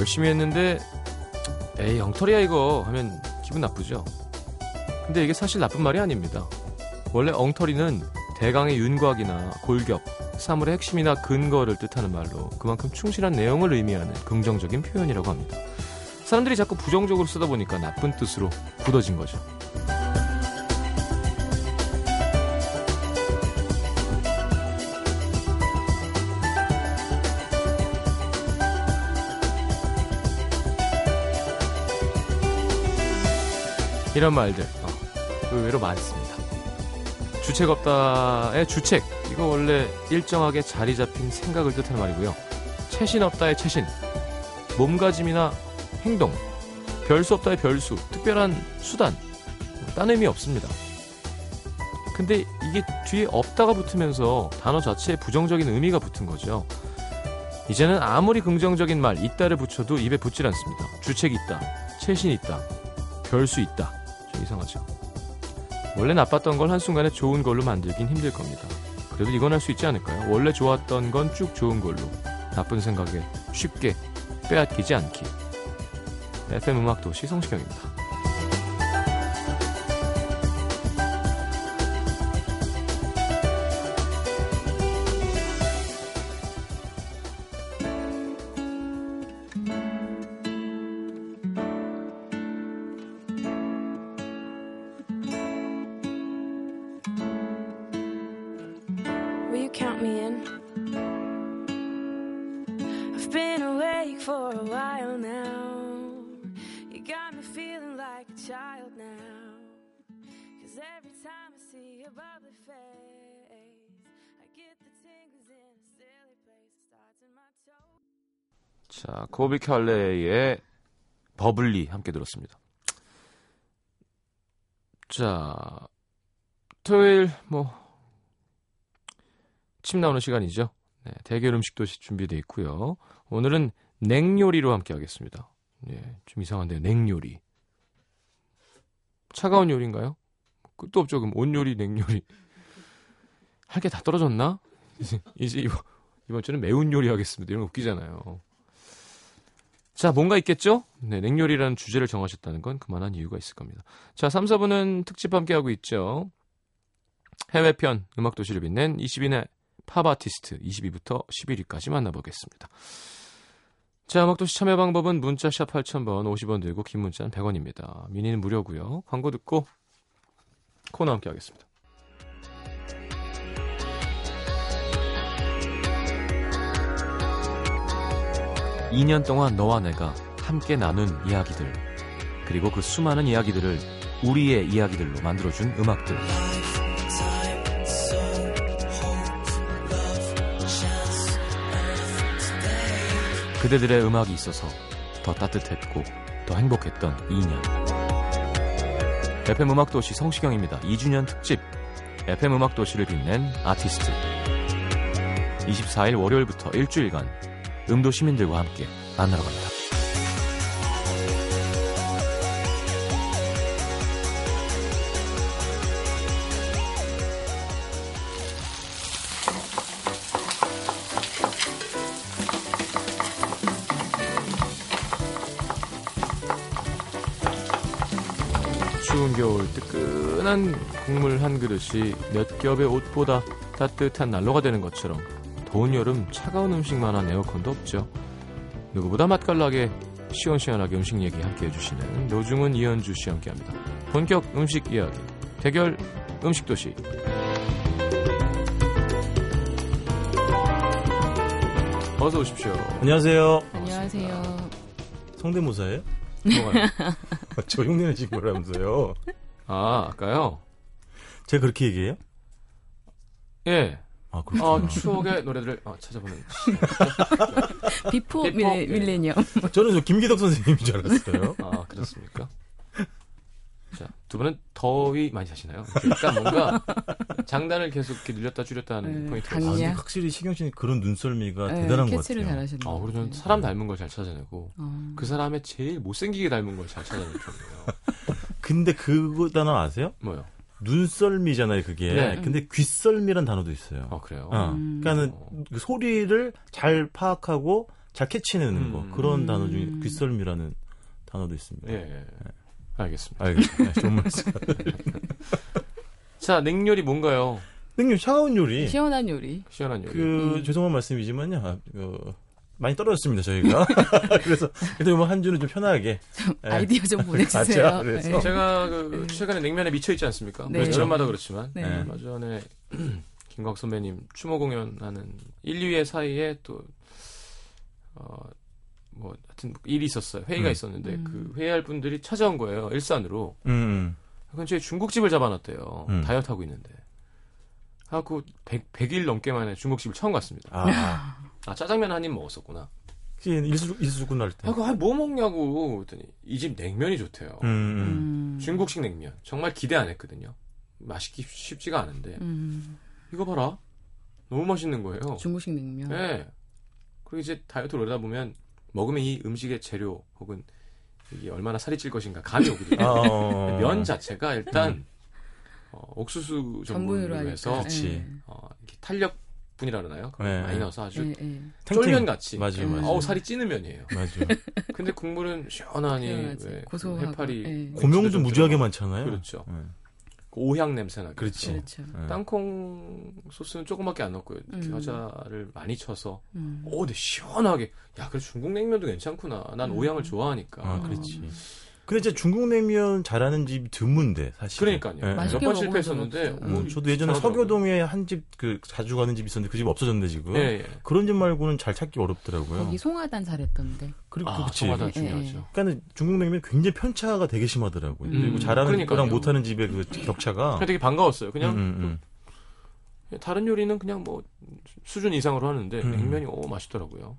열심히 했는데 에이 엉터리야 이거 하면 기분 나쁘죠. 근데 이게 사실 나쁜 말이 아닙니다. 원래 엉터리는 대강의 윤곽이나 골격, 사물의 핵심이나 근거를 뜻하는 말로 그만큼 충실한 내용을 의미하는 긍정적인 표현이라고 합니다. 사람들이 자꾸 부정적으로 쓰다 보니까 나쁜 뜻으로 굳어진 거죠. 이런 말들 어, 의외로 많습니다. 주책 없다의 주책 이거 원래 일정하게 자리 잡힌 생각을 뜻하는 말이고요. 채신 없다의 채신 몸가짐이나 행동 별수 없다의 별수 특별한 수단 딴 의미 없습니다. 근데 이게 뒤에 없다가 붙으면서 단어 자체에 부정적인 의미가 붙은 거죠. 이제는 아무리 긍정적인 말 있다를 붙여도 입에 붙질 않습니다. 주책 있다, 채신 있다, 별수 있다. 좀 이상하죠. 원래 나빴던 걸 한순간에 좋은 걸로 만들긴 힘들 겁니다. 그래도 이건 할 수 있지 않을까요? 원래 좋았던 건 쭉 좋은 걸로 나쁜 생각에 쉽게 빼앗기지 않기. FM 음악도시 성시경입니다. Every time I see your bubbly face, I get the tingles in a silly place. Starts in my toe. 자, 코비 켤레의 버블리 함께 들었습니다. 자, 토요일 뭐 침 나오는 시간이죠. 네, 대결 음식도 준비되어 있고요. 오늘은 냉요리로 함께 하겠습니다. 네, 좀 이상한데요. 냉요리. 차가운 요리인가요? 끝도 없죠. 그럼 온요리, 냉요리. 할 게 다 떨어졌나? 이제, 이제 이번, 이번 주는 매운 요리 하겠습니다. 이런 거 웃기잖아요. 자, 뭔가 있겠죠? 네, 냉요리라는 주제를 정하셨다는 건 그만한 이유가 있을 겁니다. 자, 3, 4부는 특집 함께하고 있죠. 해외편 음악도시를 빛낸 20인의 팝 아티스트 22부터 11위까지 만나보겠습니다. 자, 음악도시 참여 방법은 문자 샵 8000번 50원 들고 긴 문자는 100원입니다. 미니는 무료고요. 광고 듣고 코너 함께 하겠습니다. 이년 동안 너와 내가 함께 나눈 이야기들 그리고 그 수많은 이야기들을 우리의 이야기들로 만들어준 음악들 그대들의 음악이 있어서 더 따뜻했고 더 행복했던 2년 FM 음악도시 성시경입니다. 2주년 특집. FM 음악도시를 빛낸 아티스트. 24일 월요일부터 일주일간 음도 시민들과 함께 만나러 갑니다 뜨끈한 국물 한 그릇이 몇 겹의 옷보다 따뜻한 난로가 되는 것처럼 더운 여름 차가운 음식만한 에어컨도 없죠. 누구보다 맛깔나게 시원시원하게 음식 얘기 함께 해주시는 노중은 이현주 씨 함께합니다. 본격 음식 이야기 대결 음식도시 어서 오십시오. 안녕하세요. 안녕하세요. 성대모사예요? 뭐가요? 저 흉내내 신 거라면서요. 아 아까요? 제가 그렇게 얘기해요? 예. 아, 그렇구나. 어, 추억의 노래들을 어, 찾아보는 비포 비포, 밀, 예. 밀레니엄. 저는 저 김기덕 선생님인 줄 알았어요. 아, 그렇습니까? 자, 두 분은 더위 많이 사시나요? 약간 뭔가 장단을 계속 이렇게 늘렸다 줄였다 하는 네, 포인트가 아, 있어요. 확실히 시경 씨는 그런 눈썰미가 네, 대단한 것 같아요. 잘하시는 아, 것 그리고 저는 같아요. 사람 닮은 걸 잘 찾아내고 어. 그 사람의 제일 못생기게 닮은 걸 잘 찾아내는 편이에요. 근데 그거 단어 아세요? 뭐요? 눈썰미잖아요, 그게. 네. 근데 귓썰미란 단어도 있어요. 아, 그래요? 어, 음. 그러니까는 그 소리를 잘 파악하고 잘 캐치내는 음. 거 그런 음. 단어 중에 귀썰미라는 단어도 있습니다. 예, 예. 알겠습니다. 알겠습니다. 네, 좋은 말씀. 자, 냉요리 뭔가요? 냉면 차가운 요리. 시원한 요리. 시원한 요리. 그 음. 죄송한 말씀이지만요. 아, 그, 많이 떨어졌습니다 저희가. 그래서 그래도 뭐한 주는 좀 편하게. 예. 아이디어 좀 보내주세요. 맞아, 그래서. 네. 제가 그 최근에 냉면에 미쳐 있지 않습니까? 네. 그렇죠. 여름마다 그렇지만 네. 네. 얼마 전에 김광 선배님 추모 공연하는 1, 2회 사이에 또 어, 뭐 하여튼 일이 있었어요. 회의가 음. 있었는데 음. 그 회의할 분들이 찾아온 거예요. 일산으로. 음. 근처에 중국집을 잡아놨대요. 음. 다이어트 하고 있는데. 하고 100, 100일 넘게 만에 중국집을 처음 갔습니다. 아, 아 짜장면 한 입 먹었었구나. 일수 일수군 날 때. 하고 아, 뭐 먹냐고 그랬더니 이 집 냉면이 좋대요. 음, 음. 음. 중국식 냉면 정말 기대 안 했거든요. 맛있기 쉽지가 않은데 음. 이거 봐라 너무 맛있는 거예요. 중국식 냉면. 네. 그리고 이제 다이어트를 오르다 보면 먹으면 이 음식의 재료 혹은 이게 얼마나 살이 찔 것인가 감이 오거든요. 아, 어. 면 자체가 일단 음. 어, 옥수수 전분으로. 해서. 어, 이렇게 탄력 분이라 그러나요? 네. 넣어서 아주 예, 예. 탱탱. 쫄면 같이. 맞아요, 음. 맞아요. 어우 살이 찌는 면이에요. 맞아요. 근데 국물은 시원하니 시원하지. 왜 고소하고, 해파리 예. 고명도 좀 무지하게. 많잖아요. 그렇죠. 예. 그 오향 냄새 나게. 그렇지. 그렇죠. 예. 땅콩 소스는 조금밖에 안 넣고요. 음. 겨자를 많이 쳐서 음. 오, 근데 시원하게. 야, 그래 중국 냉면도 괜찮구나. 난 음. 오향을 좋아하니까. 아, 그렇지. 근데 이제 중국 냉면 잘하는 집이 드문데 사실. 그러니까요. 맛있게 몇번 먹어본 실패했었는데 없죠. 뭐 음, 저도 예전에. 서교동에 한 집 그 자주 가는 집 있었는데 그 집 없어졌는데 지금. 예, 예. 그런 집 말고는 잘 찾기 어렵더라고요. 거기 송화단 잘했던데. 그리고 아, 그치. 성화단 예, 예. 중요하죠. 그러니까는 중국 냉면 굉장히 편차가 되게 심하더라고요. 음. 그리고 잘하는 그러니까요. 거랑 못하는 집의 그 격차가. 되게 반가웠어요. 그냥 음, 음, 다른 요리는 그냥 뭐 수준 이상으로 하는데 음. 냉면이 오 맛있더라고요.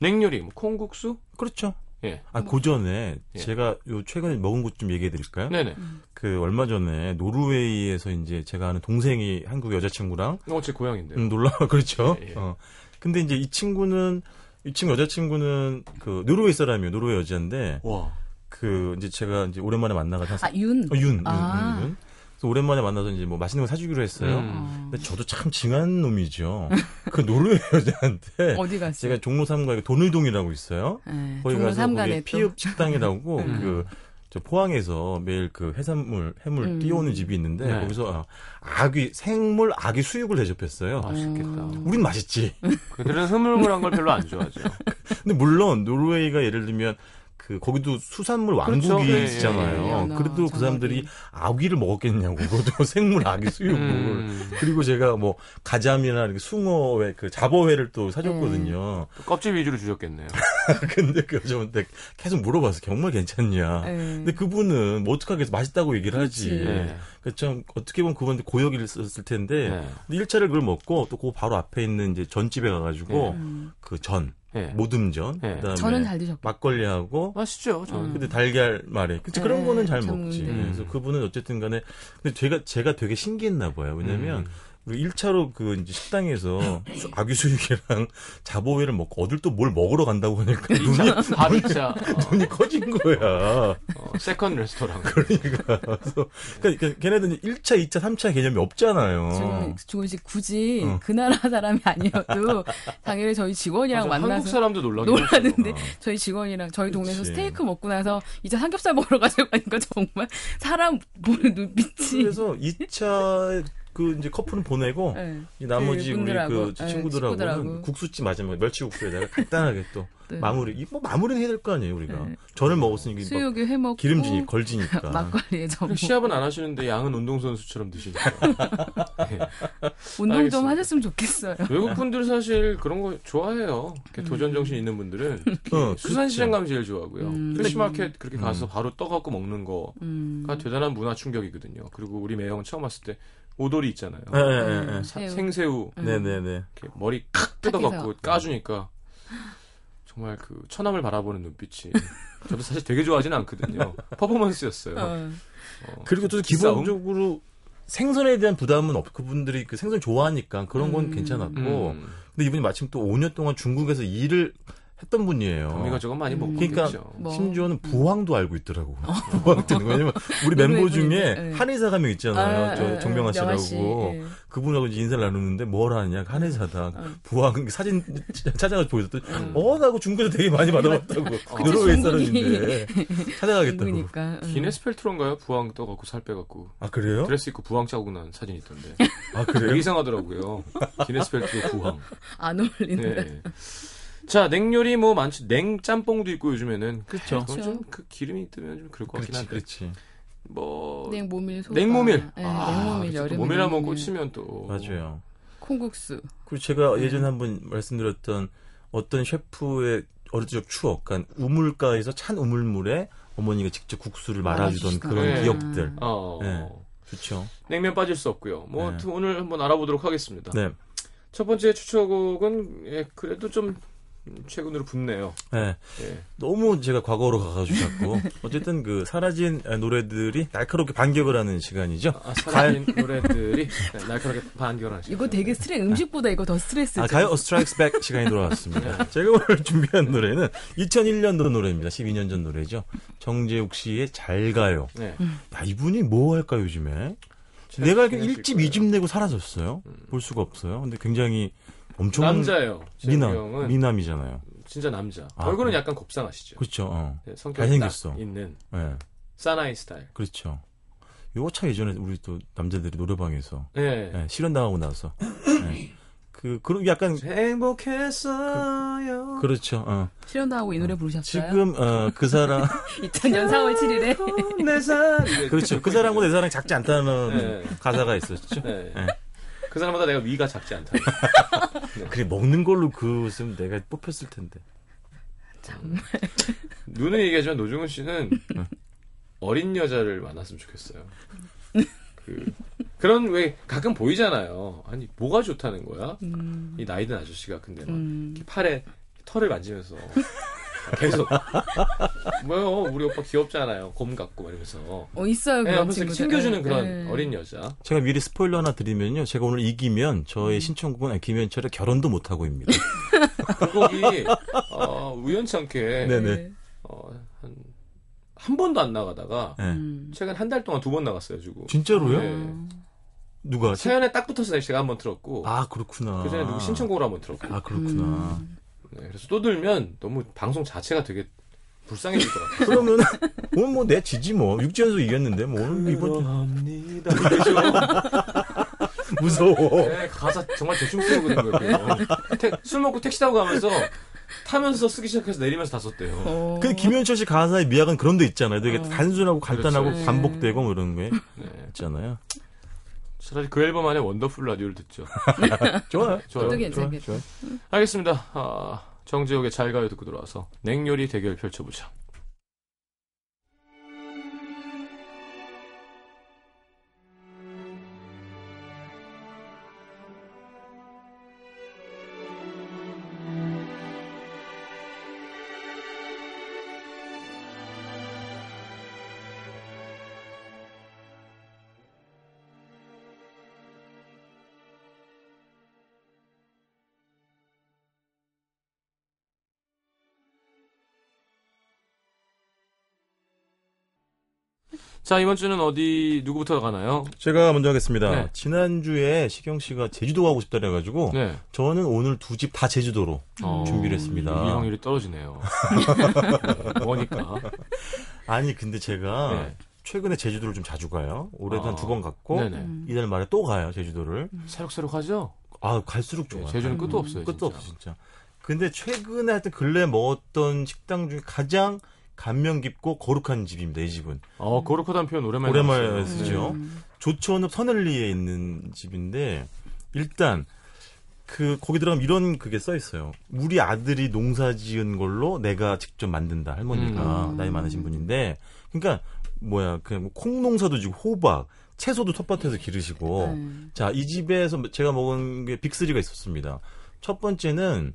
냉요리, 뭐 콩국수? 그렇죠. 예. 아, 그 전에 예. 제가 요 최근에 먹은 것 좀 얘기해 드릴까요? 네네. 그 얼마 전에 노르웨이에서 이제 제가 아는 동생이 한국 여자친구랑 어, 제 고향인데요. 음, 놀러 그렇죠. 예, 예. 어. 근데 이제 이 친구는 이 친구 여자친구는 그 노르웨이 사람이에요. 노르웨이 여자인데 와. 그 이제 제가 이제 오랜만에 만나가지고 한 아, 윤. 어, 윤, 윤, 아. 윤, 윤. 그래서 오랜만에 만나서 이제 뭐 맛있는 거 사주기로 했어요. 음. 어. 근데 저도 참 징한 놈이죠. 그 노르웨이 여자한테 어디 갔어요? 제가 종로 3가에 돈을동이라고 있어요. 예, 거기 종로 가서 삼간에 거기 또. 피읍 식당이라고 음. 그 저 포항에서 매일 그 해산물 해물 음. 띄워오는 집이 있는데 네. 거기서 아, 아귀 생물 아귀 수육을 대접했어요. 맛있겠다. 음. 우린 맛있지. 그들은 흐물흐물한 걸 별로 안 좋아하죠. 근데 물론 노르웨이가 예를 들면 그 거기도 수산물 왕국이 그렇죠. 예, 예, 있잖아요. 예, 연어, 그래도 그. 사람들이 아귀를 먹었겠냐고. 그것도 생물 아귀 수육을. 음, 그리고 제가 뭐 가자미나 이렇게 숭어회 그 잡어회를 또 사줬거든요. 껍질 위주로 주셨겠네요. 근데 그 여자한테 계속 물어봤어. 정말 괜찮냐. 예. 근데 그분은 뭐 어떡하겠어. 맛있다고 얘기를 하지. 네. 그참 어떻게 보면 그분한테 고역을 썼을 텐데 네. 근데 1차를 그걸 먹고 또 그 바로 앞에 있는 이제 전집에 가가지고 음. 그 전, 네. 모듬전, 네. 그다음에 저는 잘 드셨고. 막걸리하고 맛있죠, 저는. 음. 근데 달걀 말에 그치 네, 그런 거는 잘 참, 먹지. 네. 그래서 그분은 어쨌든 간에 근데 제가 제가 되게 신기했나 봐요. 왜냐면 음. 우리 1차로 그 이제 식당에서 수- 아귀 수육이랑 잡어회를 먹고 어딜 또 뭘 먹으러 간다고 하니까 눈이 바비차, 어, 눈이 커진 거야. 어, second restaurant. 그러니까 그래서 그러니까 걔네들은 1차, 2차, 3차 개념이 없잖아요. 지금 주근 씨 굳이 어. 그 나라 사람이 아니어도 당연히 저희 직원이랑 맞아, 한국 만나서 사람도 놀라긴 놀랐는데 어. 저희 직원이랑 저희 동네에서 그치. 스테이크 먹고 나서 이제 삼겹살 먹으러 가자고 하니까 정말 사람 보는 눈빛이 그래서 2차 그 이제 커플은 보내고 예. 이 나머지 우리 그분들하고, 그 예, 친구들하고는 친구들하고. 국수집 마지막에 멸치국수에다가 간단하게 또 네. 마무리 이 뭐 마무리는 해야 될 거 아니에요 우리가 네. 전을 먹었으니까 막 수육에 회 먹고 기름지니 걸지니까 막걸리에 전 시합은 안 하시는데 양은 운동선수처럼 드시니까. 네. 운동 좀 알겠습니다. 하셨으면 좋겠어요. 외국 분들 사실 그런 거 좋아해요. 이렇게 도전 정신 있는 분들은 어, 수산시장 그렇죠. 가면 제일 좋아하고요. 음. 프레시마켓 그렇게 음. 가서 바로 떠갖고 먹는 거가 음. 대단한 문화 충격이거든요. 그리고 우리 매형은 처음 왔을 때 오돌이 있잖아요. 예, 예, 예. 사- 새우. 생새우 음. 네네네 이렇게 머리 칵 뜯어갖고. 까주니까 정말 그 천함을 바라보는 눈빛이 저도 사실 되게 좋아하지는 않거든요. 퍼포먼스였어요. 어. 어, 그리고 또? 기본적으로 생선에 대한 부담은 없 그분들이 그 생선 좋아하니까 그런 건 음. 괜찮았고 음. 근데 이분이 마침 또 5년 동안 중국에서 일을 했던 분이에요. 경미가 조금 많이 음. 그러니까. 뭐. 심지어는 부황도 알고 있더라고. 부황 뜨는 거. 왜냐면 우리 멤버 중에 예. 한의사가 명 있잖아요. 아, 저 아, 아, 정명아 명아 씨, 씨라고. 예. 그분하고 이제 인사를 나누는데 뭘 하느냐. 한의사다. 어. 부황 사진 찾아가서 보여줬더니 음. 어, 나그 중국에서 되게 많이 받아봤다고. 노르웨이 사람인데 찾아가겠다고. 중국이니까. 음. 기네스 펠트로인가요? 부항 떠갖고 살 빼갖고 아, 그래요? 드레스 입고 부항 자국 난 사진 있던데. 아, 되게 그래요? 이상하더라고요. 기네스 펠트로 부항. 안 어울리는데. 네. 자, 냉요리 뭐 많죠. 냉짬뽕도 있고 요즘에는. 그쵸. 그건 좀그 기름이 뜨면 좀 그럴 것 같긴 한데. 그렇지. 뭐 냉모밀 소바. 냉모밀. 네, 아, 냉모밀 여름에. 모밀 한번 냉모밀. 꽂히면 또 맞아요. 콩국수. 그리고 제가 네. 예전에 한번 말씀드렸던 어떤 셰프의 어릴 적 추억, 그러니까 우물가에서 찬 우물물에 어머니가 직접 국수를 말아주던. 그런 네. 기억들. 어. 네. 좋죠. 냉면 빠질 수 없고요. 뭐 네. 두- 오늘 한번 알아보도록 하겠습니다. 네. 첫 번째 추천곡은 예, 그래도 좀 최근으로 붙네요. 네. 예. 너무 제가 과거로 가가지고 자꾸. 어쨌든 그 사라진 노래들이 날카롭게 반격을 하는 시간이죠. 아, 사라진 노래들이 네, 날카롭게 반결하는 시간. 이거 되게 스트레스, 음식보다 이거 더 스트레스죠. 아, 가요 어 스트라이크스 백 시간이 돌아왔습니다. 제가 오늘 준비한 노래는 2001년도 노래입니다. 12년 전 노래죠. 정재욱 씨의 잘 가요. 네. 야, 이분이 뭐 할까 요즘에? 내가 알기로 1집, 2집 내고 사라졌어요. 볼 수가 없어요. 근데 굉장히 엄청 남자예요. 미남, 형은 미남이잖아요. 진짜 남자. 아, 얼굴은 그래? 약간 곱상하시죠. 그렇죠. 어. 네, 성격이 잘생겼어. 딱 있는 네, 사나이 스타일. 그렇죠. 요거 참 예전에 우리 또 남자들이 노래방에서 네. 네, 실현 당하고 나서 네. 그 그런 약간 행복했어요. 그 렇죠. 어. 실현 당하고 이 노래 부르셨어요? 지금 어, 그 사람 2000년 4월 7일에. 내 살. 그렇죠. 그 사람과 내 사랑 작지 않다는 네. 가사가 있었죠. 네. 네. 그 사람보다 내가 위가 작지 않다. 그래 먹는 걸로 그 웃음 내가 뽑혔을 텐데. 누는 얘기하지만 노중훈 씨는 어린 여자를 만났으면 좋겠어요. 그 그런 왜 가끔 보이잖아요. 아니 뭐가 좋다는 거야? 음, 이 나이든 아저씨가 근데 막 음. 팔에 털을 만지면서 계속 뭐요 우리 오빠 귀엽잖아요 곰 같고 말이면서 어, 있어요. 네, 그런 하면서 친구들. 챙겨주는 그런 네. 어린 여자 제가 미리 스포일러 하나 드리면요. 제가 오늘 이기면 음. 저의 신청곡은 김현철의 결혼도 못 하고 입니다. 그 곡이 어, 우연찮게 네네. 어, 한, 한 번도 안 나가다가 네. 음. 최근 한 달 동안 두 번 나갔어요 지금 진짜로요? 네. 누가? 사연에 딱 붙어서 제가 한 번 들었고 아 그렇구나. 그 전에 누구 신청곡을 한번 들었고 아 그렇구나. 음. 네, 그래서 또 들면 너무 방송 자체가 되게 불쌍해질 것 같아요. 그러면 오늘 뭐 내 지지 뭐 육지연속 이겼는데 뭐 오늘 이번. 이거죠. 무서워. 네, 가사 정말 대충 쓰고 그린 거예요. 태- 술 먹고 택시 타고 가면서 타면서 쓰기 시작해서 내리면서 다 썼대요. 어. 그 김현철 씨 가사의 미학은 그런 데 있잖아요. 되게 어. 단순하고 간단하고 그렇죠. 반복되고 뭐 이런 게 네. 있잖아요. 차라리 그 앨범 안에 원더풀 라디오를 듣죠. 좋아요. 좋아요. 그것도 괜찮겠다. 좋아요. 알겠습니다. 아, 정재욱의 잘 가요 듣고 들어와서 냉요리 대결 펼쳐보자. 자, 이번 주는 어디, 누구부터 가나요? 제가 먼저 하겠습니다. 네. 지난주에 시경 씨가 제주도 가고 싶다 그래 가지고 네. 저는 오늘 두 집 다 제주도로 어, 준비를 했습니다. 이 확률이 떨어지네요. 뭐니까. 아니 근데 제가 네. 최근에 제주도를 좀 자주 가요. 올해도 아. 한두 번 갔고 네네. 음. 이달 말에 또 가요 제주도를. 새록새록하죠? 아 갈수록 네, 좋아요. 제주는 끝도 음. 없어요. 끝도 진짜. 없어 진짜. 근데 최근에 하여튼 근래 먹었던 식당 중에 가장 감명 깊고 거룩한 집입니다. 이 집은 어, 거룩하다는 표현 오랜만에 오랜만에. 쓰죠. 음. 조천읍 선엘리에 있는 집인데 일단 그 거기 들어가면 이런 그게 써 있어요. 우리 아들이 농사 지은 걸로 내가 직접 만든다 할머니가 음. 나이 많으신 분인데 그러니까 뭐야 그냥 뭐 콩농사도 지고 호박 채소도 텃밭에서 기르시고 네. 자이 집에서 제가 먹은 게 빅3가 있었습니다. 첫 번째는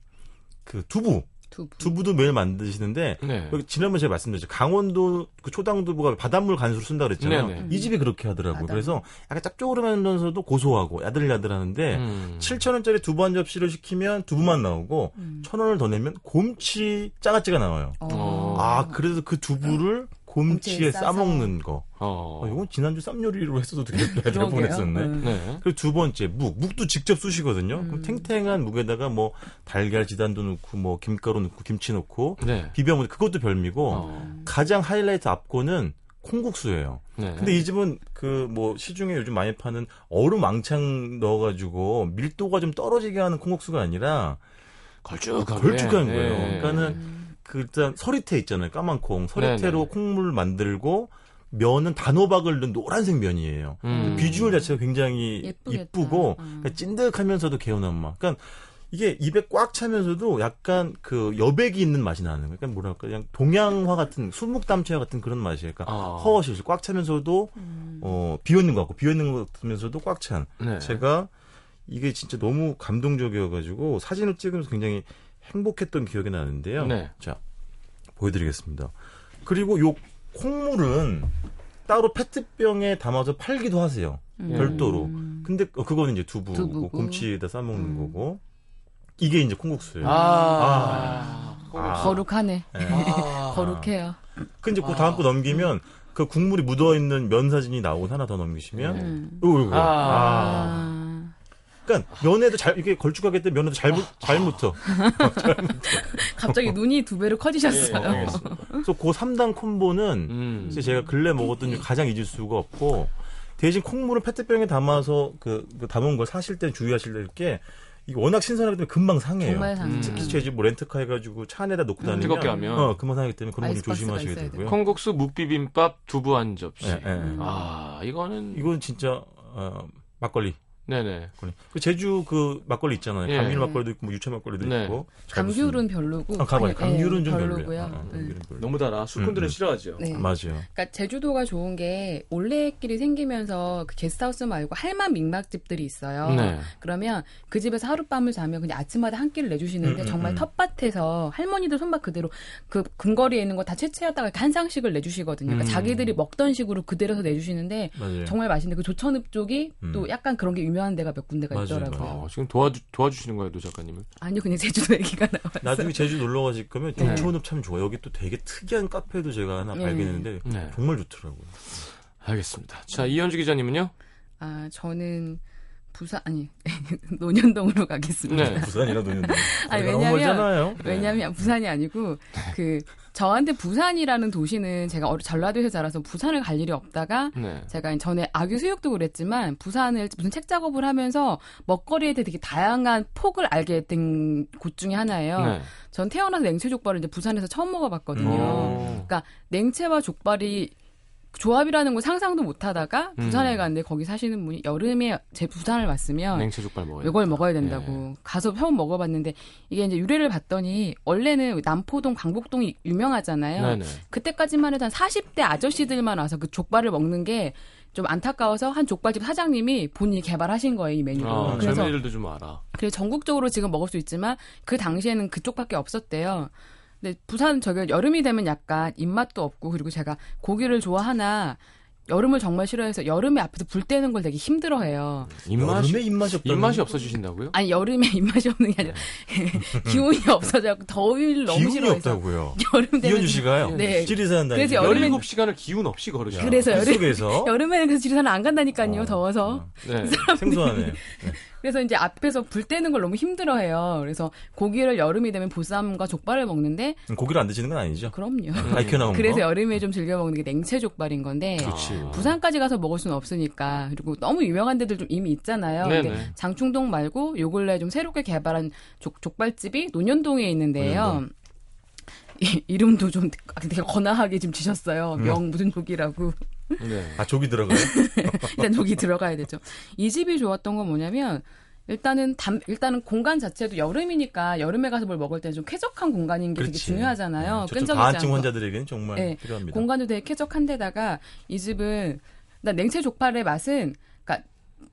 그 두부 두부. 두부도 매일 만드시는데 네. 여기 지난번에 제가 말씀드렸죠. 강원도 그 초당두부가 바닷물 간수로 쓴다 그랬잖아요. 네네. 이 집이 그렇게 하더라고요. 바닷물. 그래서 약간 짭조름하면서도 고소하고 야들야들하는데 음. 7,000원짜리 두부 한 접시를 시키면 두부만 나오고 음. 1,000원을 더 내면 곰치 짜가찌가 나와요. 어. 아, 그래서 그 두부를 곰치에. 싸먹는 거. 어. 아, 이건 지난주 쌈요리로 했어도 되겠다. 될 그러게요. 뻔했었네. 음. 네. 그리고 두 번째 묵. 묵도 직접 쑤시거든요. 음. 그럼 탱탱한 묵에다가 뭐 달걀 지단도 넣고 뭐 김가루 넣고 김치 넣고 네. 비벼 먹는 그것도 별미고 어. 가장 하이라이트 앞고는 콩국수예요. 네. 근데 이 집은 그 뭐 시중에 요즘 많이 파는 얼음 왕창 넣어가지고 밀도가 좀 떨어지게 하는 콩국수가 아니라 걸쭉하게. 걸쭉한 네. 거예요. 그러니까는 그 일단 서리태 있잖아요. 까만 콩. 서리태로 네네. 콩물 만들고 면은 단호박을 넣은 노란색 면이에요. 음. 비주얼 자체가 굉장히 예쁘겠다. 이쁘고 음. 그러니까 찐득하면서도 개운한 맛. 그러니까 이게 입에 꽉 차면서도 약간 그 여백이 있는 맛이 나는 거예요. 그러니까 뭐랄까 그냥 동양화 같은 수묵담채와 같은 그런 맛이에요. 그러니까 아. 허허실 꽉 차면서도 음. 어 비어있는 것 같고 비어있는 것 같으면서도 꽉 찬. 네. 제가 이게 진짜 너무 감동적이어가지고 사진을 찍으면서 굉장히 행복했던 기억이 나는데요. 네. 자 보여드리겠습니다. 그리고 요 콩물은 따로 페트병에 담아서 팔기도 하세요. 음. 별도로. 근데 어, 그거는 이제 두부, 두부고. 곰치에다 싸먹는 음. 거고 이게 이제 콩국수예요. 아. 아. 거룩하네. 예. 아. 거룩해요. 그 이제 그 다음 거 넘기면 그 국물이 묻어 있는 면 사진이 나오고 하나 더 넘기시면 음. 요거 요거. 아. 아. 그러니까 면에도 잘 이게 걸쭉하게 때문에 면에도 잘, 묻- 잘 묻어. 갑자기 눈이 두 배로 커지셨어요. 예, 예. 그래서 그 3단 콤보는 음. 제가 근래 먹었던 중 가장 잊을 수가 없고 대신 콩물을 페트병에 담아서 그, 그 담은 걸 사실 때 주의하실 게 이게 워낙 신선하기 때문에 금방 상해요. 정말 상. 음. 특히 제집 뭐 렌트카 해가지고 차 안에다 놓고 다니면 뜨겁게 하면. 어 금방 상하기 때문에 그런 거 좀 조심하셔야 되고요. 콩국수 묵비빔밥 두부 한 접시. 예, 예. 음. 아, 이거는 이건 진짜 어, 막걸리. 네네. 그 제주 그 막걸리 있잖아요. 예. 감귤 막걸리도 있고 뭐 유채 막걸리도 네. 있고. 잘 감귤은 별로고. 아, 가봐요. 예, 감귤은 좀 별로고요. 별로예요. 아, 네. 너무 달아. 술꾼들은 음, 음. 싫어하죠. 네. 맞아요. 그러니까 제주도가 좋은 게 올레길이 생기면서 그 게스트하우스 말고 할만 민박집들이 있어요. 네. 그러면 그 집에서 하룻밤을 자면 그냥 아침마다 한 끼를 내주시는데 음, 음, 정말 음. 텃밭에서 할머니들 손맛 그대로 그 근거리에 있는 거 다 채취하다가 이렇게 한 상씩을 내주시거든요. 그러니까 음. 자기들이 먹던 식으로 그대로서 내주시는데 맞아요. 정말 맛있는데 그 조천읍 쪽이 음. 또 약간 그런 게 유명 한 데가 몇 군데가 맞아요, 있더라고요. 어, 지금 도와주, 도와주시는 거예요, 노 작가님을? 아니요, 그냥 제주도 얘기가 나와요. 나중에 제주 놀러 가실 거면 네. 조촌읍 참 좋아요. 여기 또 되게 특이한 카페도 제가 하나 네. 발견했는데 네. 정말 좋더라고요. 알겠습니다. 자, 이현주 기자님은요? 아, 저는 부산 아니 논현동으로 가겠습니다. 네. 부산이라 노년. 아니, 왜냐면-. 왜냐면 부산이 아니고 그 저한테 부산이라는 도시는 제가 전라도에서 자라서 부산을 갈 일이 없다가 네. 제가 전에 아규 수육도 그랬지만 부산을 무슨 책 작업을 하면서 먹거리에 대해 되게 다양한 폭을 알게 된 곳 중에 하나예요. 네. 전 태어나서 냉채 족발을 이제 부산에서 처음 먹어봤거든요. 어. 그러니까 냉채와 족발이 조합이라는 걸 상상도 못 하다가 부산에 음. 갔는데 거기 사시는 분이 여름에 제 부산을 왔으면 냉채 족발 먹어요. 이걸 먹어야 된다고 가서 처음 먹어봤는데 이게 이제 유래를 봤더니 원래는 남포동 광복동이 유명하잖아요. 네네. 그때까지만 해도 한 40대 아저씨들만 와서 그 족발을 먹는 게 좀 안타까워서 한 족발집 사장님이 본인이 개발하신 거예요 이 메뉴를. 아, 그래서 젊은이들도 좀 알아. 그래서 전국적으로 지금 먹을 수 있지만 그 당시에는 그쪽밖에 없었대요. 근데 부산 저기 여름이 되면 약간 입맛도 없고 그리고 제가 고기를 좋아하나 여름을 정말 싫어해서 여름에 앞에서 불 때는 걸 되게 힘들어해요. 입맛이, 여름에 입맛이 없다. 입맛이 없어지신다고요? 아니 여름에 입맛이 없는 게 아니라 기운이 없어져서 더위를 너무 기운이 싫어해서 없다고요. 여름 되면 이현주 씨가요. 네. 지리산 다니. 그래서 여름엔- 17시간을 기운 없이 걸으시죠. 그래서 여름- 속에서 여름에는 그래서 지리산을 안 간다니까요 더워서 네. 생소하네요. 그래서 이제 앞에서 불 때는 걸 너무 힘들어해요. 그래서 고기를 여름이 되면 보쌈과 족발을 먹는데 고기를 안 드시는 건 아니죠? 그럼요. 다 익혀 나온 그래서 거. 여름에 좀 즐겨 먹는 게 냉채 족발인 건데 그렇지. 부산까지 가서 먹을 수는 없으니까 그리고 너무 유명한 데들 좀 이미 있잖아요. 네네. 근데 장충동 말고 요 근래 좀 새롭게 개발한 족, 족발집이 논현동에 있는데요. 논현동. 이, 이름도 좀 되게 거나하게 지금 지셨어요. 음. 명 무슨 족이라고. 네. 아 조기 들어가요? 일단 저기 들어가야 되죠. 이 집이 좋았던 건 뭐냐면 일단은 담, 일단은 공간 자체도 여름이니까 여름에 가서 뭘 먹을 때는 좀 쾌적한 공간인 게 되게 그렇지. 중요하잖아요. 네, 끈적이지. 환자들에게는 정말 네, 필요합니다. 공간도 되게 쾌적한데다가 이 집은 나 냉채 족발의 맛은 그러니까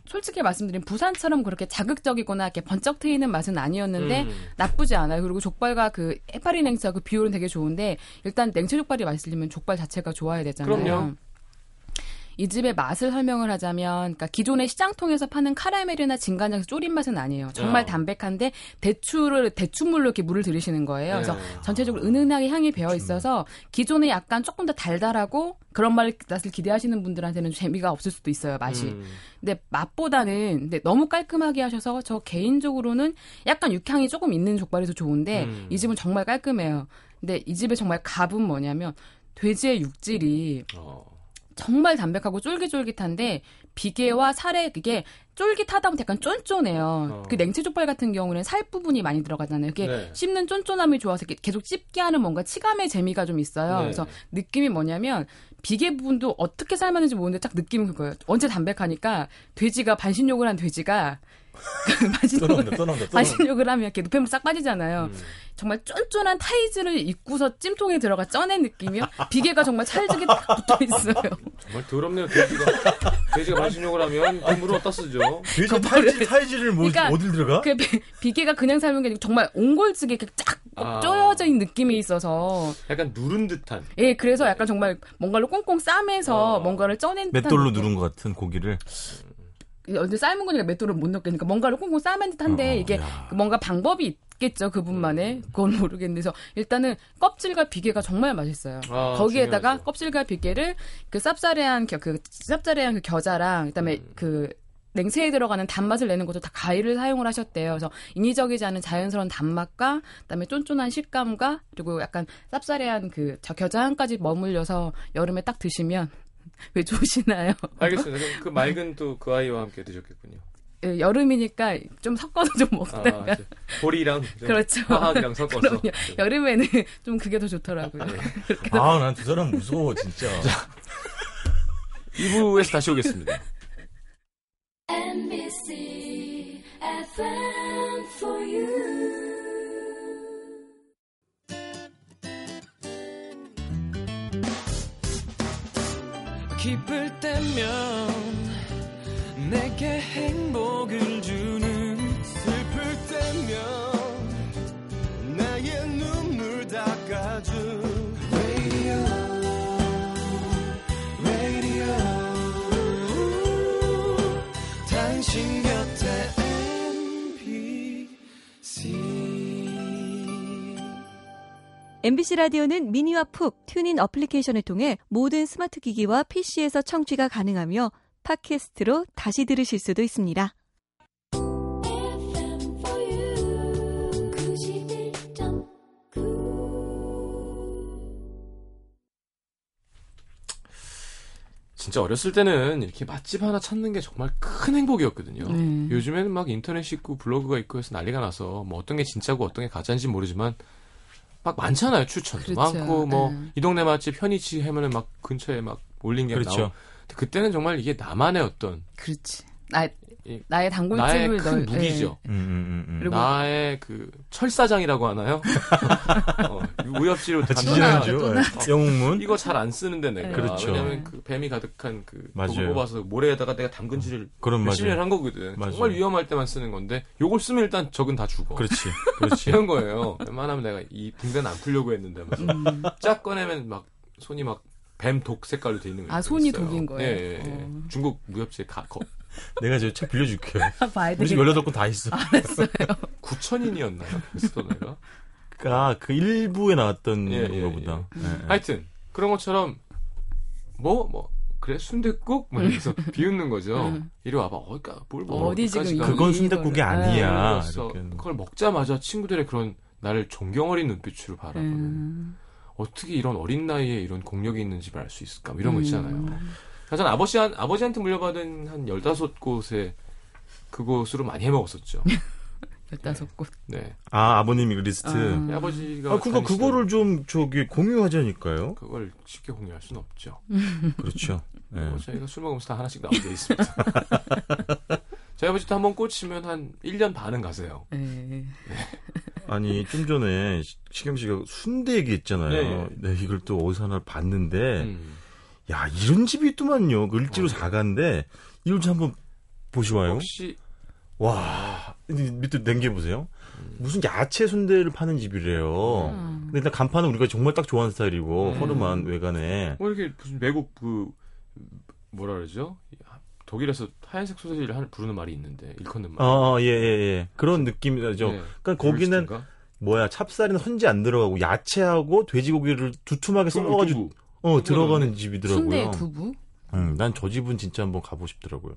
솔직히 말씀드리면 부산처럼 그렇게 자극적이거나 이렇게 번쩍 트이는 맛은 아니었는데 음. 나쁘지 않아요. 그리고 족발과 그 해파리 냉채와 그 비율은 되게 좋은데 일단 냉채 족발이 맛있으려면 족발 자체가 좋아야 되잖아요. 그럼요. 이 집의 맛을 설명을 하자면, 그러니까 기존의 시장 통에서 파는 카라멜이나 진간장에서 졸인 맛은 아니에요. 정말 야. 담백한데 대추를 대추물로 이렇게 물을 들이시는 거예요. 그래서 네. 전체적으로 은은하게 향이 배어 있어서 기존에 약간 조금 더 달달하고 그런 맛을 기대하시는 분들한테는 재미가 없을 수도 있어요 맛이. 음. 근데 맛보다는 근데 너무 깔끔하게 하셔서 저 개인적으로는 약간 육향이 조금 있는 족발이 더 좋은데 음. 이 집은 정말 깔끔해요. 근데 이 집의 정말 갑은 뭐냐면 돼지의 육질이 어. 정말 담백하고 쫄깃쫄깃한데 비계와 살에 그게 쫄깃하다 보면 약간 쫀쫀해요. 어. 그 냉채 족발 같은 경우는 살 부분이 많이 들어가잖아요. 이게 네. 씹는 쫀쫀함이 좋아서 계속 씹게 하는 뭔가 치감의 재미가 좀 있어요. 네. 그래서 느낌이 뭐냐면 비계 부분도 어떻게 삶았는지 모르는데 딱 느낌은 그거예요. 언제 담백하니까 돼지가 반신욕을 한 돼지가 떠나온다. 반신욕을 하면 이렇게 노폐물 싹 빠지잖아요. 음. 정말 쫀쫀한 타이즈를 입고서 찜통에 들어가 쪄낸 느낌이요. 비계가 정말 찰지게 딱 붙어 있어요. 정말 더럽네요 돼지가 돼지가 반신욕을 하면 그 물을 어디다 쓰죠 돼지 타이즈, 타이즈를 뭐, 그러니까 어딜 들어가? 그 비- 비계가 그냥 삶은 게 아니고 정말 옹골지게 이렇게 쫙 아. 쪼여져 있는 느낌이 있어서 약간 누른 듯한 예 그래서 약간 정말 뭔가를 꽁꽁 싸매서 어. 뭔가를 쪄낸 듯한 맷돌로 느낌. 누른 것 같은 고기를. 언제 삶은 거니까 맷돌을 못 넣겠니까 뭔가를 꽁꽁 싸맨 듯한데 어, 이게 야. 그 뭔가 방법이 있겠죠 그분만의 그건 모르겠는데 그래서 일단은 껍질과 비계가 정말 맛있어요 아, 거기에다가 중요하죠. 껍질과 비계를 그 쌉싸래한 겨, 그 쌉싸래한 그 겨자랑 그다음에 음. 그 냉채에 들어가는 단맛을 내는 것도 다 가위를 사용을 하셨대요. 그래서 인위적이지 않은 자연스러운 단맛과 그다음에 쫀쫀한 식감과 그리고 약간 쌉싸래한 그저 겨자향까지 머물려서 여름에 딱 드시면 왜 좋으시나요? 알겠습니다 그 맑은 또 그 아이와 함께 드셨겠군요 예, 여름이니까 좀 섞어서 좀 아, 먹다가 이제 보리랑 그렇죠. 화학이랑 섞어서 그럼요. 네. 여름에는 좀 그게 더 좋더라고요. 아, 난 두 사람 무서워, 진짜. 2부에서 다시 오겠습니다 NBC FM for you. 기쁠 때면 내게 행복을 MBC 라디오는 미니와 푹 TuneIn 어플리케이션을 통해 모든 스마트 기기와 PC에서 청취가 가능하며 팟캐스트로 다시 들으실 수도 있습니다. FM for you. 91.9. 진짜 어렸을 때는 이렇게 맛집 하나 찾는 게 정말 큰 행복이었거든요. 네. 요즘에는 막 인터넷이 있고 블로그가 있고 해서 난리가 나서 뭐 어떤 게 진짜고 어떤 게 가짜인지 모르지만 막 많잖아요 추천도 그렇죠. 많고 뭐 네. 이 동네 맛집 현이치 하면은 막 근처에 막 올린 게 그렇죠. 나오고 그때는 정말 이게 나만의 어떤 그렇지. 나, 이- 나의 나의 단골집을 큰 널- 무기죠. 음, 음, 음, 음. 그리고- 나의 그 철사장이라고 하나요? 어, 우엽지로 아, 또 네. 영웅문. 이거 잘 안 쓰는데 내가 그렇죠. 왜냐면 그 뱀이 가득한 그 맞아요. 뽑아서 모래에다가 내가 몇십 년 맞아요. 한 거거든. 맞아요. 정말 위험할 때만 쓰는 건데 요걸 쓰면 일단 적은 다 죽어. 그렇지, 그렇지. 이런 거예요. 웬만하면 내가 이 붕대는 안 풀려고 했는데 막 음. 쫙 꺼내면 막 손이 막 뱀 독 색깔로 돼 있는 거 아, 있어요. 손이 독인 거예요? 예, 예, 예. 어. 중국 무협지에 가, 거, 내가 저 책 빌려줄게요. 봐야 우리 집 되겠다. 18권 다 있어. 9천인이었나요? 그랬어 내가. 아, 그 일부에 나왔던 예, 예, 건가 보다. 음. 예, 예. 하여튼 그런 것처럼 뭐 뭐 그래 순댓국 뭐 이러면서 비웃는 거죠. 음. 이리 와봐. 어디까 뭘 먹어? 어디 지금? 그건 순댓국이 네. 아니야. 그래서. 그걸 먹자마자 친구들의 그런 나를 존경 어린 눈빛으로 바라보는 음. 어떻게 이런 어린 나이에 이런 공력이 있는지 알수 있을까 뭐 이런 거 있잖아요. 음. 저는 아버지 아버지한테 물려받은 한 열다섯 곳에 그곳으로 많이 해 먹었었죠. 열다섯 곳. 네, 아, 아버님이 그 리스트. 아. 아버지가 아, 그거, 그거를 좀, 저기, 공유하자니까요. 그걸 쉽게 공유할 수는 없죠. 그렇죠. 예. 뭐 저희가 술 먹으면서 다 하나씩 나오게 돼 있습니다. 저희 아버지도 한 번 꽂히면 한 1년 반은 가세요. 예. 아니, 좀 전에 시- 시경 씨가 순대 얘기했잖아요. 예, 예. 네, 이걸 또 어디서 하나 봤는데, 음. 야, 이런 집이 있더만요. 그 을지로 어. 사가인데, 이걸 좀 한번 보시와요. 혹시 와, 이 밑에 냉겨 보세요. 무슨 야채 순대를 파는 집이래요. 음. 근데 일단 간판은 우리가 정말 딱 좋아하는 스타일이고 음. 허름한 외관에 뭐 이렇게 무슨 외국 그 뭐라 그러죠? 독일에서 하얀색 소세지를 한- 부르는 말이 있는데 일컫는 말. 어, 예, 예, 예. 그런 느낌이죠. 네. 그러니까 거기는? 뭐야, 찹쌀이나 선지 안 들어가고 야채하고 돼지고기를 두툼하게 썰어가지고 두부. 어, 들어가는 집이더라고요. 순대 두부. 음, 난 저 집은 진짜 한번 가보고 싶더라고요.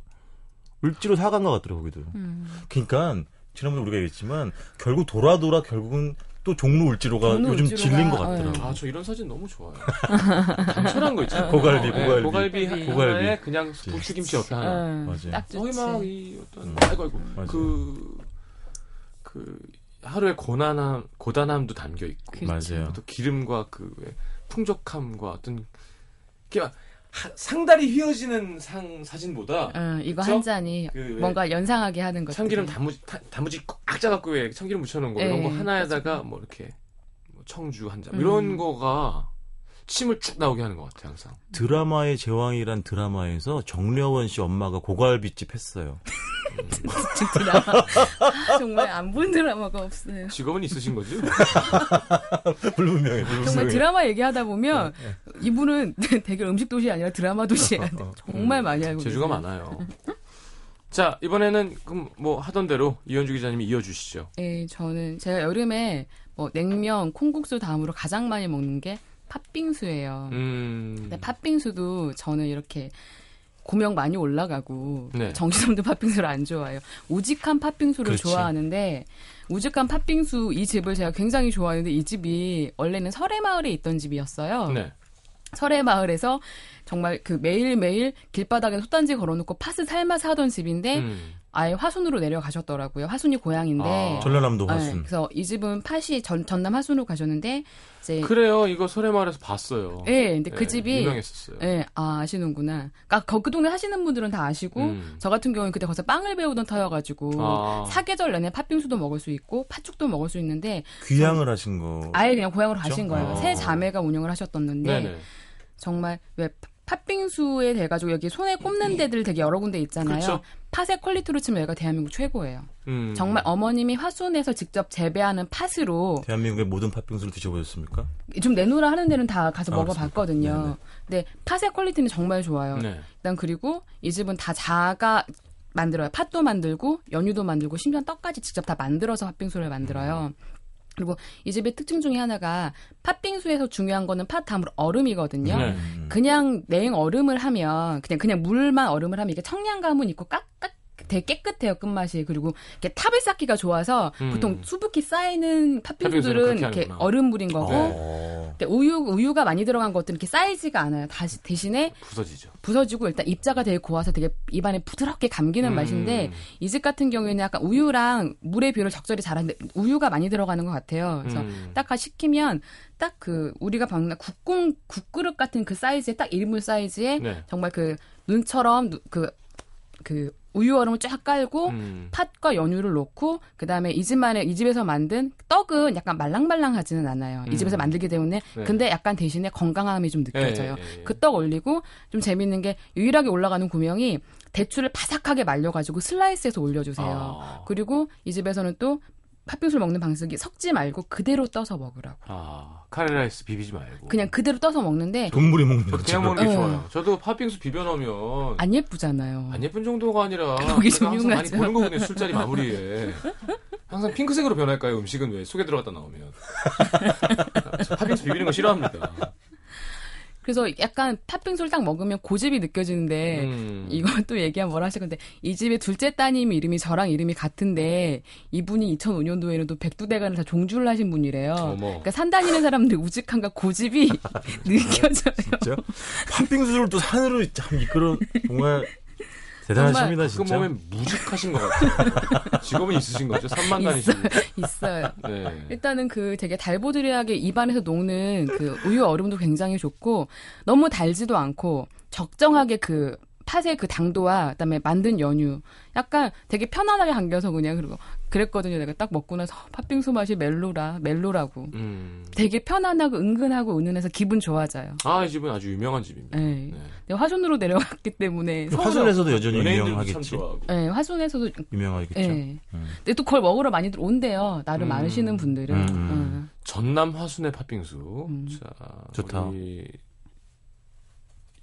을지로 사간 것 같더라고요, 거기도. 음. 그러니까 지난번에 우리가 얘기했지만 결국 돌아 돌아 결국은 또 종로 을지로가 종로 요즘 을지로가, 질린 것 네. 같더라고요. 아, 저 이런 사진 너무 좋아요. 단촐한 거 있잖아요. 고갈비, 네, 고갈비. 고갈비, 고갈비. 하나에 그냥 부추김치 옆에 하나. 음, 맞아요. 좋지. 막이 어떤 음. 아이고 아이고 맞아요. 그, 그 하루의 고난함 고단함도 담겨 있고 그렇죠. 맞아요. 또 기름과 그 왜 풍족함과 어떤 이게 하- 상다리 휘어지는 상 사진보다 어, 이거 그쵸? 한 잔이 그왜 뭔가 연상하게 하는 것. 참기름 단무지 타- 단무지 꽉 짜갖고 왜 참기름 묻혀놓은 거 이런 거 네, 하나에다가 뭐 이렇게 뭐 청주 한잔 음. 이런 거가 침을 쭉 나오게 하는 것 같아 항상. 드라마의 제왕이란 드라마에서 정려원 씨 엄마가 고갈비집 했어요. 드라마. 아, 정말 안 본 드라마가 없어요. 직업은 있으신 거죠? 불분명해, 정말 불분명해. 드라마 얘기하다 보면 이분은 되게 음식 도시 아니라 드라마 도시야. 정말 많이 알고 재주가 계세요. 많아요. 자 이번에는 그럼 뭐 하던 대로 이현주 기자님이 이어주시죠. 예, 저는 제가 여름에 뭐 냉면, 콩국수 다음으로 가장 많이 먹는 게 팥빙수예요. 음. 근데 팥빙수도 저는 이렇게 고명 많이 올라가고 네. 정신 없는 팥빙수를 안 좋아해요. 우직한 팥빙수를 그렇지. 좋아하는데 우직한 팥빙수 이 집을 제가 굉장히 좋아하는데 이 집이 원래는 설해마을에 있던 집이었어요. 네. 설해마을에서 정말 그 매일매일 길바닥에 솥단지 걸어놓고 팥을 삶아서 하던 집인데 음. 아예 화순으로 내려가셨더라고요. 화순이 고향인데 아. 전라남도 네, 화순. 그래서 이 집은 팥이 전, 전남 화순으로 가셨는데 이제 그래요. 이거 소래마을에서 봤어요. 예, 근데 그 네, 집이 유명했었어요. 예, 아, 아시는구나. 그러니까 거- 그 동네 하시는 분들은 다 아시고 음. 저 같은 경우는 그때 거기서 빵을 배우던 터여가지고 아. 사계절 내내 팥빙수도 먹을 수 있고 팥죽도 먹을 수 있는데 귀향을 하신 거. 아예 그냥 고향으로 가신 거예요. 아. 세 자매가 운영을 하셨었는데 네네. 정말 왜 팥빙수에 돼가지고 여기 손에 꼽는 데들 되게 여러 군데 있잖아요. 그렇죠. 팥의 퀄리티로 치면 여기가 대한민국 최고예요. 음. 정말 어머님이 화순에서 직접 재배하는 팥으로 대한민국의 모든 팥빙수를 드셔보셨습니까? 좀 내놓으라 하는 데는 다 가서 아, 먹어봤거든요. 그렇습니까? 근데 팥의 퀄리티는 정말 좋아요. 네. 일단 그리고 이 집은 다 자가 만들어요. 팥도 만들고 연유도 만들고 심지어 떡까지 직접 다 만들어서 팥빙수를 만들어요. 그리고 이 집의 특징 중에 하나가 팥빙수에서 중요한 거는 팥 다음으로 얼음이거든요. 네. 음. 그냥 냉 얼음을 하면 그냥 그냥 물만 얼음을 하면 이게 청량감은 있고 깍깍 되게 깨끗해요 끝맛이 그리고 이렇게 탑을 쌓기가 좋아서 음. 보통 수북히 쌓이는 팥빙수들은 이렇게. 얼음물인 거고 어. 근데 우유 우유가 많이 들어간 것들은 이렇게 쌓이지가 않아요. 다시 대신에 부서지죠. 부서지고 일단 입자가 되게 고와서 되게 입안에 부드럽게 감기는 음. 맛인데 이 집 같은 경우에는 약간 우유랑 물의 비율을 적절히 잘하는데 우유가 많이 들어가는 것 같아요. 그래서 음. 딱 시키면 딱 그 우리가 먹는 국공 국그릇 같은 그 사이즈에 딱 1인분 사이즈에 네. 정말 그 눈처럼 그 그 우유 얼음을 쫙 깔고 음. 팥과 연유를 넣고 그다음에 이 집만의 이 집에서 만든 떡은 약간 말랑말랑하지는 않아요. 음. 이 집에서 만들기 때문에 네. 근데 약간 대신에 건강함이 좀 느껴져요. 예, 예, 예. 그떡 올리고 좀 재밌는 게 유일하게 올라가는 구명이 대추를 바삭하게 말려가지고 슬라이스해서 올려주세요. 아. 그리고 이 집에서는 또 팥빙수를 먹는 방식이 섞지 말고 그대로 떠서 먹으라고. 아, 카레라이스 비비지 말고. 그냥 그대로 떠서 먹는데 동물이 먹는 저도 그냥. 먹는 게 어. 좋아요. 저도 팥빙수 비벼 넣으면 안 예쁘잖아요. 안 예쁜 정도가 아니라 그러기 제가 항상 많이. 보는 거거든요. 술자리 마무리에. 항상 핑크색으로 변할까요? 음식은 왜 속에 들어갔다 나오면. 저 팥빙수 비비는 거 싫어합니다. 그래서 약간 팥빙수를 딱 먹으면 고집이 느껴지는데 음. 이건 또 얘기하면 뭐라 하실 건데 이 집의 둘째 따님 이름이 저랑 이름이 같은데 이분이 2005년도에는 또 백두대간을 다 종주를 하신 분이래요. 어머. 그러니까 산 다니는 사람들 우직함과 고집이 느껴져요. 팥빙수를 또 산으로 참 이끌어 정말 대단하십니다 그 진짜. 몸에 무직하신 것 같아요. 직업은 있으신 거죠? 산만 다니시고. 있어요. 네. 일단은 그 되게 달보드리하게 입안에서 녹는 그 우유 얼음도 굉장히 좋고 너무 달지도 않고 적정하게 그 팥의 그 당도와 그다음에 만든 연유 약간 되게 편안하게 감겨서 그냥 그리고 그랬거든요. 내가 딱 먹고 나서 어, 팥빙수 맛이 멜로라 멜로라고 음. 되게 편안하고 은근하고 은은해서 기분 좋아져요. 아, 이 집은 아주 유명한 집입니다. 네. 네. 화순으로 내려갔기 때문에 서울에- 화순에서도 여전히 유명하겠지. 네, 화순에서도 유명하겠죠. 예. 음. 근데 또 그걸 먹으러 많이들 온대요. 나를 음. 많으시는 분들은. 음, 음. 어. 전남 화순의 팥빙수. 음. 자, 좋다. 우리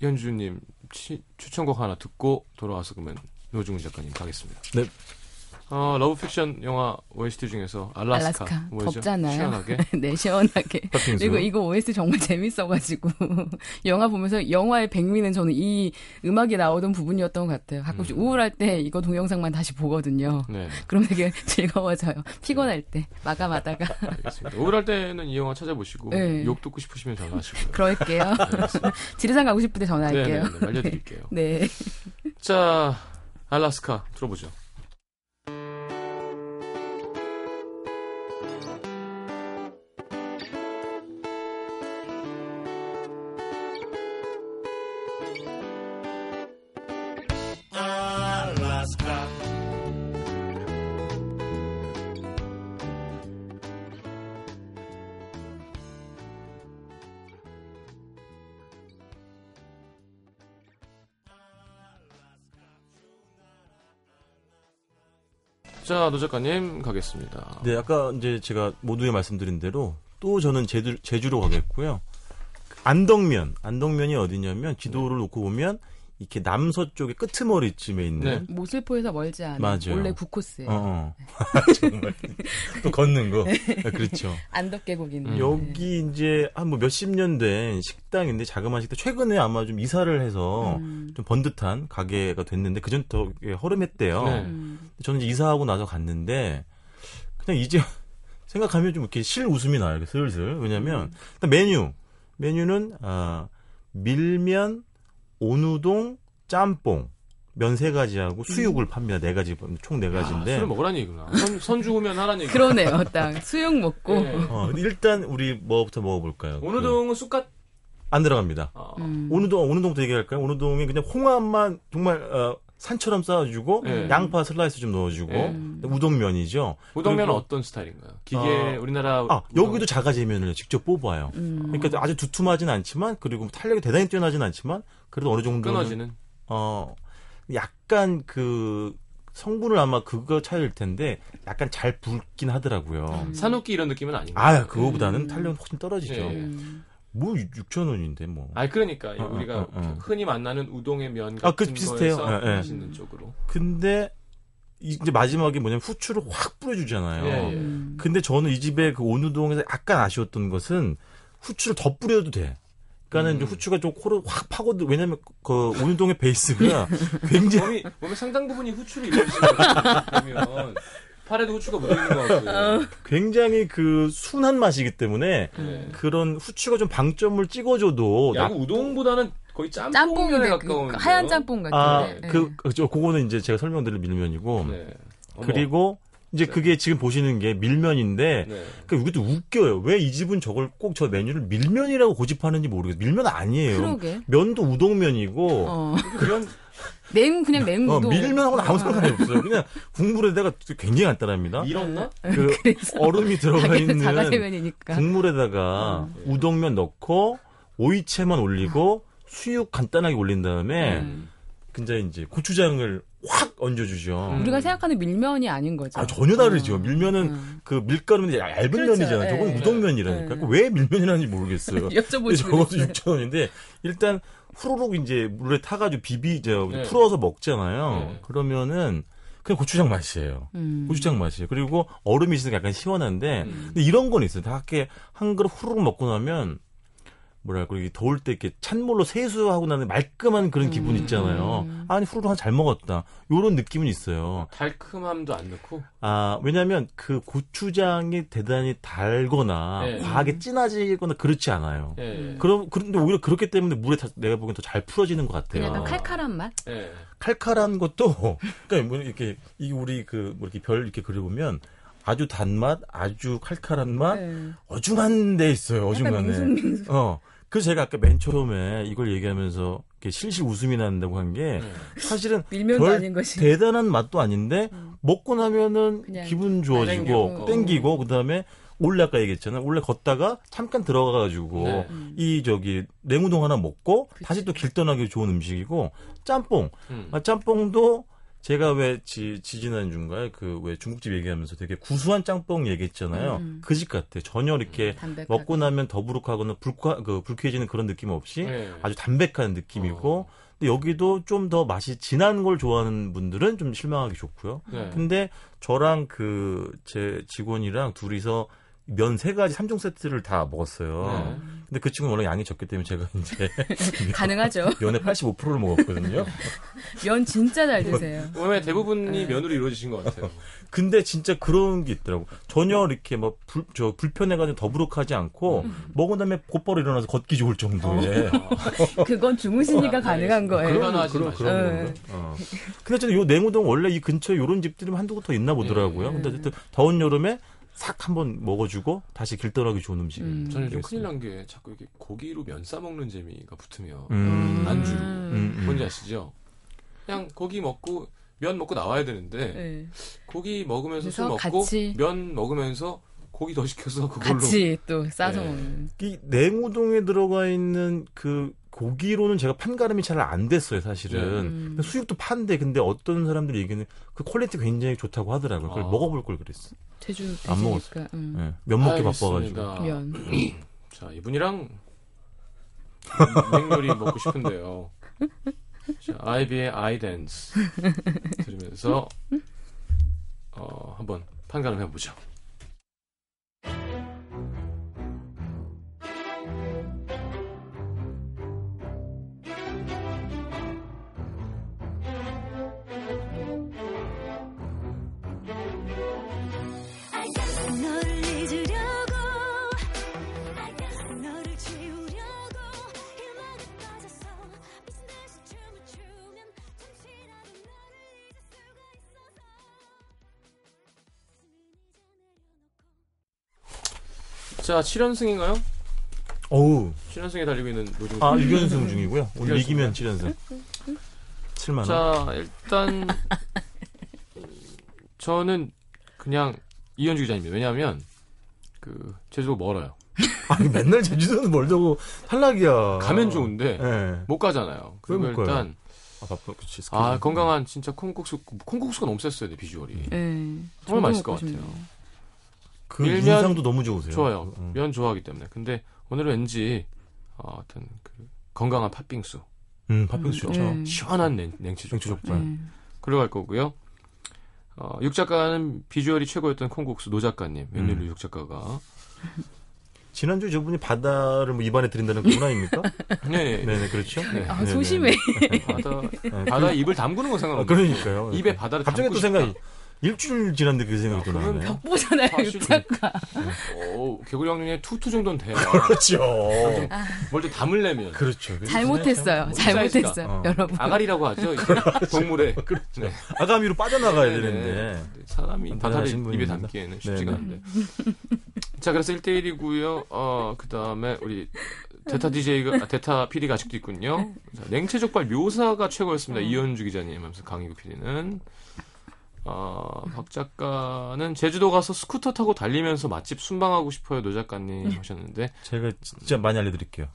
현주님 치- 추천곡 하나 듣고 돌아와서 그러면 노중훈 작가님 가겠습니다. 네. 어, 러브 픽션 영화 OST 중에서 알라스카, 알라스카. 뭐죠? 덥잖아요. 시원하게. 네, 시원하게. 그리고 이거 OST 정말 재밌어가지고 영화 보면서 영화의 백미는 저는 이 음악이 나오던 부분이었던 것 같아요. 가끔씩 음. 우울할 때 이거 동영상만 다시 보거든요. 네, 그럼 되게 즐거워져요. 피곤할 때 마감하다가 알겠습니다. 우울할 때는 이 영화 찾아보시고 네. 욕 듣고 싶으시면 전화하시고요. 그럴게요. 알겠습니다. 지리산 가고 싶을 때 전화할게요. 네, 네, 네, 알려드릴게요. 네. 자, 알라스카 들어보죠. 자, 노 작가님 가겠습니다. 네, 아까 이제 제가 모두에 말씀드린 대로 또 저는 제주, 제주로 가겠고요. 안덕면, 안덕면이 어디냐면 지도를 놓고 보면 이렇게 남서쪽의 끄트머리쯤에 있는 네. 모슬포에서 멀지 않은 맞아요. 원래 북코스예요. 어, 어. 정말 또 걷는 거. 아, 그렇죠. 안덕계곡 있는. 음. 여기 이제 한 뭐 몇십 년 된 식당인데 자그마한 식당 최근에 아마 좀 이사를 해서 음. 좀 번듯한 가게가 됐는데 그전부터 허름했대요. 네. 음. 저는 이제 이사하고 나서 갔는데 그냥 이제 생각하면 좀 이렇게 실 웃음이 나요. 이렇게 슬슬. 왜냐면 일단 메뉴 메뉴는 아 밀면 온우동 짬뽕 면 세 가지하고 수육을 팝니다. 네 가지 총네 아, 가지인데 술을 먹으라는 얘기구나. 선, 선 죽으면 하라는 얘기. 그러네요. 딱 수육 먹고. 네. 어, 일단 우리 뭐부터 먹어볼까요? 그, 오늘동은 쑥갓. 안 들어갑니다. 아, 음. 온우동 온우동부터 얘기할까요? 온우동이 그냥 홍합만 정말 어, 산처럼 쌓아주고 네. 양파 슬라이스 좀 넣어주고 네. 우동면이죠. 우동면은 어떤 스타일인가요? 기계 어, 우리나라 아 여기도 자가제면을 직접 뽑아요. 음. 그러니까 아주 두툼하진 않지만 그리고 탄력이 대단히 뛰어나진 않지만 그래도 어느 정도 끊어지는. 어 약간 그 성분을 아마 그거 차이일 텐데 약간 잘 붉긴 하더라고요. 음. 산후기 이런 느낌은 아닌가요? 아 그거보다는 음. 탄력은 훨씬 떨어지죠. 예. 음. 뭐 6천 원인데 뭐. 아 그러니까 어, 어, 우리가 어, 어. 흔히 만나는 우동의 면 아, 같은 그 비슷해요. 거에서 예, 예. 맛있는 쪽으로. 근데 이제 마지막에 뭐냐면 후추를 확 뿌려주잖아요. 예, 예. 음. 근데 저는 이 집에 그 온우동에서 약간 아쉬웠던 것은 후추를 더 뿌려도 돼. 그러니까는 음. 좀 후추가 좀 코를 확 파고들 왜냐면 그 온우동의 베이스가 굉장히 몸이 몸의 상당 부분이 후추로 이루어지면 팔에도 후추가 묻어 있는 것 같고. 굉장히 그 순한 맛이기 때문에 네. 그런 후추가 좀 방점을 찍어줘도 야, 그 우동보다는 거의 짬뽕면에 짬뽕인데 가까운 그 하얀 짬뽕 같은데. 네. 아그 그죠 그거는 이제 제가 설명드릴 밀면이고 네. 그리고 이제 그게 지금 보시는 게 밀면인데 네. 그 이것도 웃겨요. 왜 이 집은 저걸 꼭 저 메뉴를 밀면이라고 고집하는지 모르겠어요. 밀면 아니에요. 그러게. 면도 우동면이고 어. 그 런냉 그냥 냉 어, 우동. 밀면하고는 아무 상관이 없어요. 그냥 국물에다가 굉장히 간단합니다. 밀었나? 그 얼음이 들어가 있는. 국물에다가 음. 우동면 넣고 오이채만 올리고 수육 간단하게 올린 다음에 음. 근데 이제 고추장을 확 얹어주죠. 음. 우리가 생각하는 밀면이 아닌 거죠. 아 전혀 다르죠. 어. 밀면은 음. 그 밀가루는 얇은 그렇죠. 면이잖아요. 저건 예. 우동면이라니까. 예. 그왜 밀면이라는지 모르겠어요. 그랬어요. 6천 원인데 일단 후루룩 이제 물에 타가지고 비비 저 네. 풀어서 먹잖아요. 네. 그러면은 그냥 고추장 맛이에요. 음. 고추장 맛이에요. 그리고 얼음이 있으니까 약간 시원한데 음. 근데 이런 건 있어요. 다 이렇게 한 그릇 후루룩 먹고 나면 뭐랄까 이게 더울 때 이렇게 찬물로 세수하고 나는 말끔한 그런 기분 음. 있잖아요. 음. 아니 후루룩 한잘 먹었다. 요런 느낌은 있어요. 달큼함도 안 넣고. 아, 왜냐면 그 고추장이 대단히 달거나 네. 과하게 진하지거나 그렇지 않아요. 예. 그럼 그런데 오히려 그렇기 때문에 물에 다- 내가 보기엔 더 잘 풀어지는 것 같아요. 그냥 약간 칼칼한 맛? 예. 칼칼한 것도 그러니까 뭐 이렇게 이 우리 그 뭐 이렇게 별 이렇게 그려보면 아주 단맛, 아주 칼칼한 맛, 네. 어중한 데 있어요. 어중간에. 밍숭밍숭. 어. 그래서 제가 아까 맨 처음에 이걸 얘기하면서 이렇게 실실 웃음이 난다고 한게 네. 사실은 별 아닌 것이. 대단한 맛도 아닌데 음. 먹고 나면은 기분 좋아지고 땡기고. 땡기고 그다음에 원래 아까 얘기했잖아요. 원래 걷다가 잠깐 들어가가지고 네. 음. 이 저기 냉우동 하나 먹고 그치. 다시 또 길 떠나기 좋은 음식이고 짬뽕. 음. 아, 짬뽕도 제가 왜 지, 지지난 중가에 그 왜 중국집 얘기하면서 되게 구수한 짬뽕 얘기했잖아요. 음. 그집 같아. 전혀 이렇게 담백하게. 먹고 나면 더부룩하거나 불쾌, 그 불쾌해지는 그런 느낌 없이 네. 아주 담백한 느낌이고 어. 근데 여기도 좀 더 맛이 진한 걸 좋아하는 분들은 좀 실망하기 좋고요. 네. 근데 저랑 그 제 직원이랑 둘이서 면 세 가지 3종 세트를 다 먹었어요. 네. 근데 그 친구는 워낙 양이 적기 때문에 제가 이제 가능하죠. 면의 85%를 먹었거든요. 면 진짜 잘 드세요. 오늘 대부분이 네. 면으로 이루어지신 것 같아요. 근데 진짜 그런 게 있더라고. 전혀 이렇게 뭐 불, 저 불편해가지고 더부룩하지 않고 음. 먹은 다음에 곧바로 일어나서 걷기 좋을 정도의 그건 주무시니까 가능한 거예요. 그런- 그런. 그런 네. 어. 근데 저는 요 냉우동 원래 이 근처에 요런 집들이 한두 곳 더 있나 보더라고요. 네. 근데 어쨌든 더운 여름에 싹 한번 먹어주고 다시 길떠나기 좋은 음식이에요. 음. 저는 좀 큰일 난 게 자꾸 이렇게 고기로 면 싸 먹는 재미가 붙으면 음. 안주로. 음, 음. 뭔지 아시죠? 그냥 고기 먹고 면 먹고 나와야 되는데 네. 고기 먹으면서 술 먹고 같이- 면 먹으면서 고기 더 시켜서 그걸로 같이 또 싸서 네. 먹는. 이 냉우동에 들어가 있는 그 고기로는 제가 판가름이 잘 안 됐어요, 사실은. 음. 수육도 판데 근데 어떤 사람들이 얘기는 그 quality 굉장히 좋다고 하더라고요. 그걸 아. 먹어볼 걸 그랬어. 제주 안 드시니까. 음. 예, 면 먹기 알겠습니다. 바빠가지고. 면. 자 이분이랑 냉요리 먹고 싶은데요. 자 아이비의 아이댄스 들으면서 어 한번 판가름 해보죠. 자 7연승인가요? 어우, 7연승에 달리고 있는 노중. 아, 6연승 중이고요. 오늘 이겼습니다. 이기면 7연승. 7만 원. 자 일단 저는 그냥 이현주 기자입니다. 왜냐하면 그 제주도 멀어요. 아니, 맨날 제주도는 멀다고 탈락이야. 가면 좋은데 예. 못 가잖아요. 왜 그리고 못 가요? 일단 아, 바빠, 그치. 아. 건강한 진짜 콩국수 콩국수가 너무 셌어야 돼 비주얼이. 네. 정말 맛있을 것 같아요. 그 밀면 인상도 너무 좋으세요. 좋아요. 음. 면 좋아하기 때문에. 근데 오늘은 왠지 어, 하여튼 그 건강한 팥빙수, 음, 팥빙수 좋죠. 음. 시원한 냉, 냉치 냉치 족발. 족발. 네. 그리고 갈 거고요. 어, 육 작가는 비주얼이 최고였던 콩국수 노 작가님, 웬일로 음. 육 작가가. 지난주 저분이 바다를 뭐 입안에 들인다는 그분 아닙니까? 네네. 네네, 그렇죠. 네. 아, 네네. 소심해. 바다, 네. 바다 입을 담그는 건 아, 상관없는데. 그러니까요. 입에 바다를 갑자기 담고 또. 생각이 일주일 지났는데 그 생각이 또 아, 그러면 나네요. 보잖아요, 사실은- 육작가. 오, 개구리 형님의 투투 정도는 돼요. 그렇죠. 뭘 좀 담으려면. 그렇죠. 잘못했어요. 뭐 잘못했어요, 사이즈가. 어. 여러분. 아가리라고 하죠. 이제 동물에. 네. 아가미로 빠져나가야 네네. 되는데. 사람이 대단하신 바다를 입에 분입니다. 담기에는 쉽지가 네네. 않은데. 자, 그래서 1대1이고요. 어, 그 다음에 우리 데타 DJ가, 아, 데타 PD가 아직도 있군요. 자, 냉채 족발 묘사가 최고였습니다. 이현주 기자님 하면서 강희구 PD는. 어, 박 작가는 제주도 가서 스쿠터 타고 달리면서 맛집 순방하고 싶어요. 노 작가님 하셨는데. 제가 진짜 많이 알려드릴게요.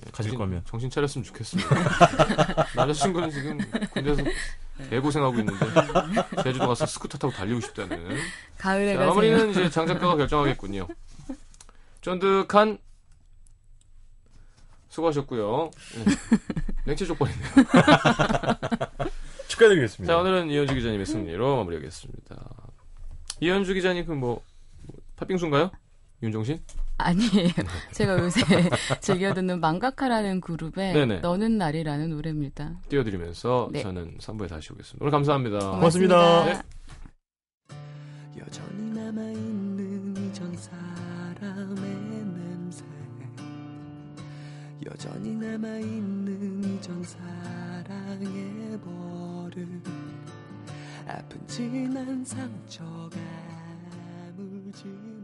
네, 가실 정신- 거면. 정신 차렸으면 좋겠습니다. 남자친구는 지금 군대에서 개고생하고 있는데 제주도 가서 스쿠터 타고 달리고 싶다는. 가을에 자. 마무리는 이제 장 작가가 결정하겠군요. 쫀득한 수고하셨고요. 네. 냉채 족발이네요. 축하드리겠습니다. 자 오늘은 이현주 기자님의 승리로 마무리하겠습니다. 이현주 기자님 그뭐 뭐, 팥빙수인가요? 윤종신? 아니에요. 제가 요새 즐겨 듣는 망가카라는 그룹의 네네. 너는 날이라는 노래입니다. 띄워드리면서 네. 저는 3부에 다시 오겠습니다. 오늘 감사합니다. 고맙습니다. 네. 여전히 남아 여전히 남아있는 이전 사랑의 버릇 아픈 지난 상처가 아물지